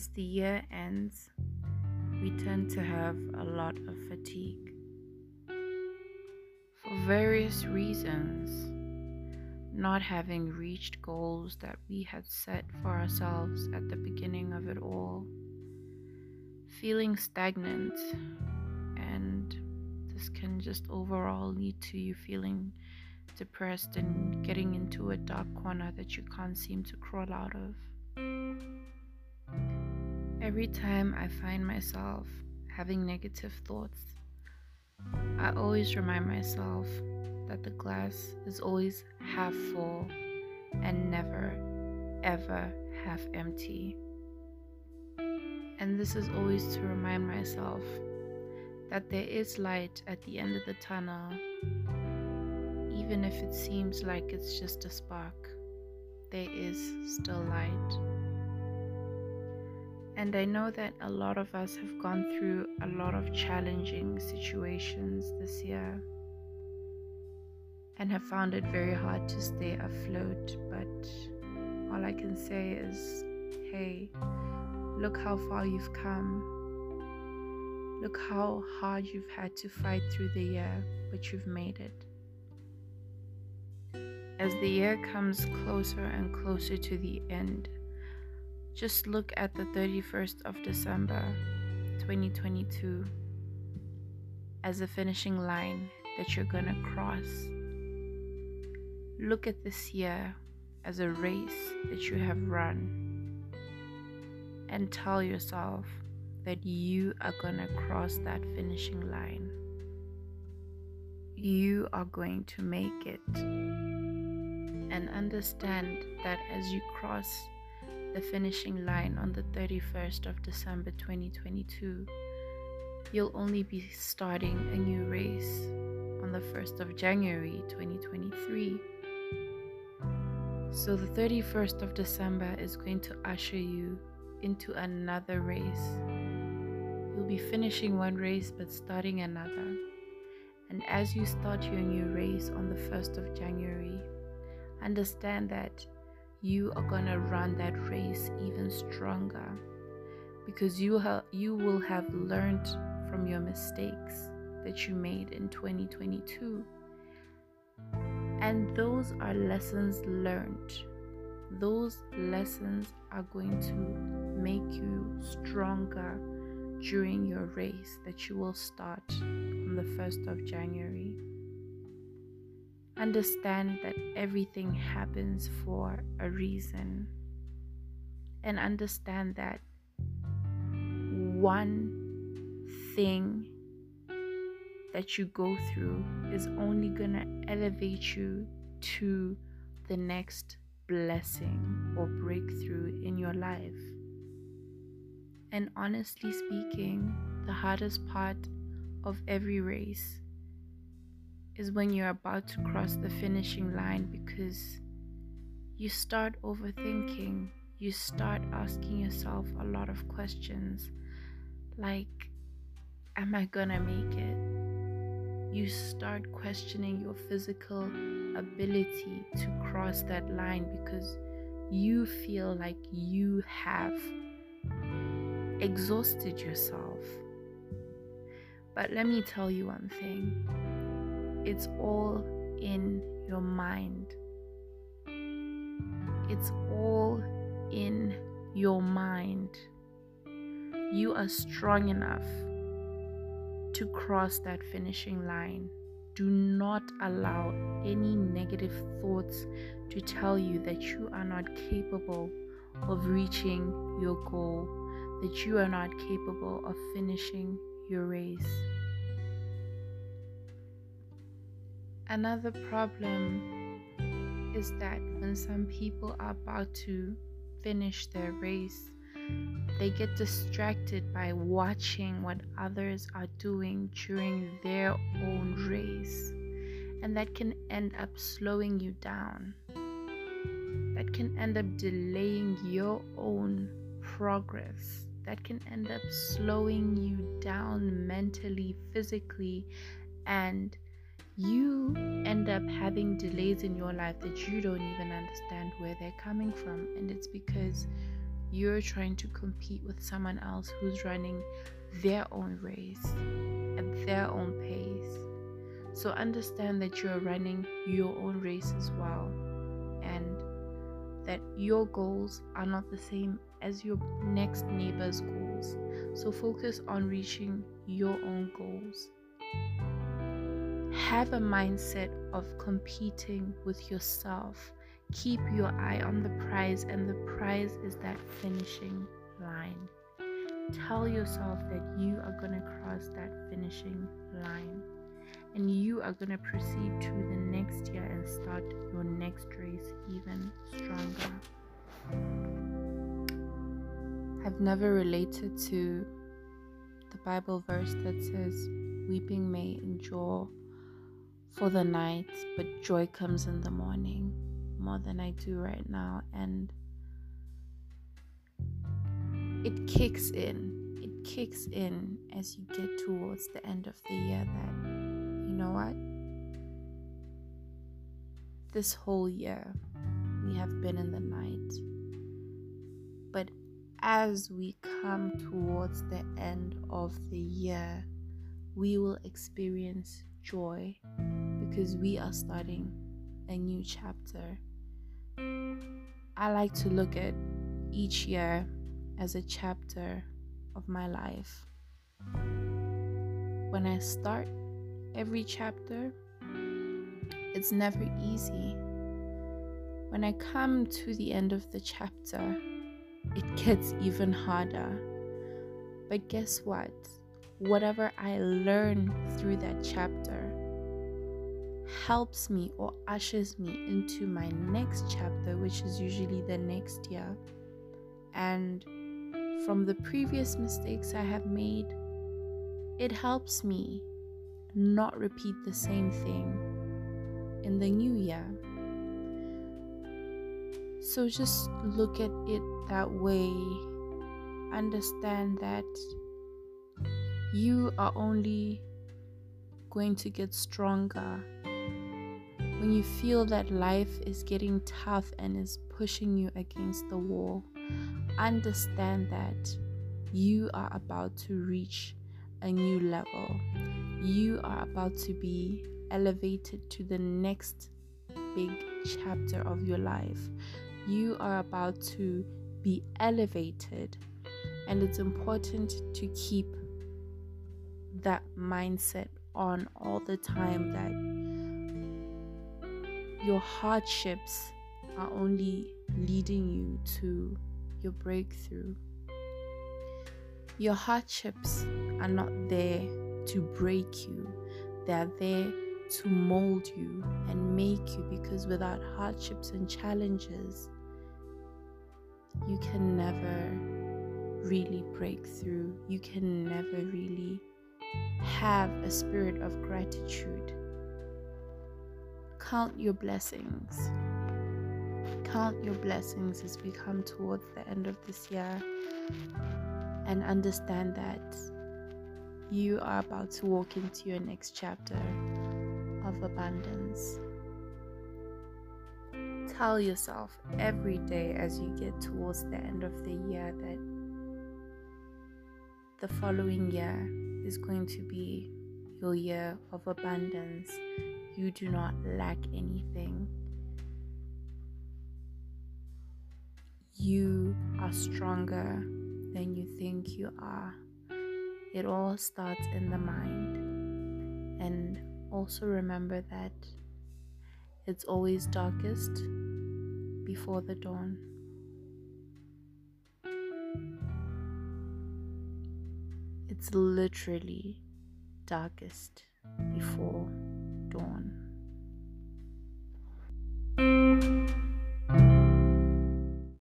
As the year ends, we tend to have a lot of fatigue. For various reasons, not having reached goals that we had set for ourselves at the beginning of it all, feeling stagnant, and this can just overall lead to you feeling depressed and getting into a dark corner that you can't seem to crawl out of. Every time I find myself having negative thoughts, I always remind myself that the glass is always half full and never, ever half empty. And this is always to remind myself that there is light at the end of the tunnel, even if it seems like it's just a spark, there is still light. And I know that a lot of us have gone through a lot of challenging situations this year and have found it very hard to stay afloat. But all I can say is hey, look how far you've come. Look how hard you've had to fight through the year, but you've made it. As the year comes closer and closer to the end, just look at the 31st of December 2022 as a finishing line that you're going to cross. Look at this year as a race that you have run and tell yourself that you are going to cross that finishing line. You are going to make it. And understand that as you cross the finishing line on the 31st of December 2022, you'll only be starting a new race on the 1st of January 2023. So the 31st of December is going to usher you into another race. You'll be finishing one race but starting another. And as you start your new race on the 1st of January, understand that you are going to run that race even stronger because you ha- you will have learned from your mistakes that you made in 2022 and those are lessons learned. Those lessons are going to make you stronger during your race that you will start on the 1st of January Understand that everything happens for a reason. And understand that one thing that you go through is only going to elevate you to the next blessing or breakthrough in your life. And honestly speaking, the hardest part of every race is when you're about to cross the finishing line because you start overthinking. You start asking yourself a lot of questions like, Am I gonna make it? You start questioning your physical ability to cross that line because you feel like you have exhausted yourself. But let me tell you one thing it's all in your mind. It's all in your mind. You are strong enough to cross that finishing line. Do not allow any negative thoughts to tell you that you are not capable of reaching your goal, that you are not capable of finishing your race. Another problem is that when some people are about to finish their race, they get distracted by watching what others are doing during their own race. And that can end up slowing you down. That can end up delaying your own progress. That can end up slowing you down mentally, physically, and you end up having delays in your life that you don't even understand where they're coming from. And it's because you're trying to compete with someone else who's running their own race at their own pace. So understand that you're running your own race as well and that your goals are not the same as your next neighbor's goals. So focus on reaching your own goals. Have a mindset of competing with yourself. Keep your eye on the prize, and the prize is that finishing line. Tell yourself that you are going to cross that finishing line and you are going to proceed to the next year and start your next race even stronger. I've never related to the Bible verse that says, Weeping may endure for the night, but joy comes in the morning more than I do right now. And it kicks in. It kicks in as you get towards the end of the year that, you know what? This whole year, we have been in the night. But as we come towards the end of the year, we will experience joy because we are starting a new chapter. I like to look at each year as a chapter of my life. When I start every chapter, it's never easy. When I come to the end of the chapter, it gets even harder. But guess what? Whatever I learn through that chapter helps me or ushers me into my next chapter, which is usually the next year. And from the previous mistakes I have made, it helps me not repeat the same thing in the new year. So just look at it that way. Understand that you are only going to get stronger when you feel that life is getting tough and is pushing you against the wall understand that you are about to reach a new level. You are about to be elevated to the next big chapter of your life. You are about to be elevated, and it's important to keep that mindset on all the time that your hardships are only leading you to your breakthrough. Your hardships are not there to break you, they are there to mold you and make you because without hardships and challenges, you can never really break through. You can never really have a spirit of gratitude. Count your blessings count your blessings as we come towards the end of this year and understand that you are about to walk into your next chapter of abundance. Tell yourself every day as you get towards the end of the year that the following year is going to be your year of abundance. You do not lack anything you are stronger than you think you are. It all starts in the mind. And also remember that it's always darkest before the dawn. It's literally darkest before.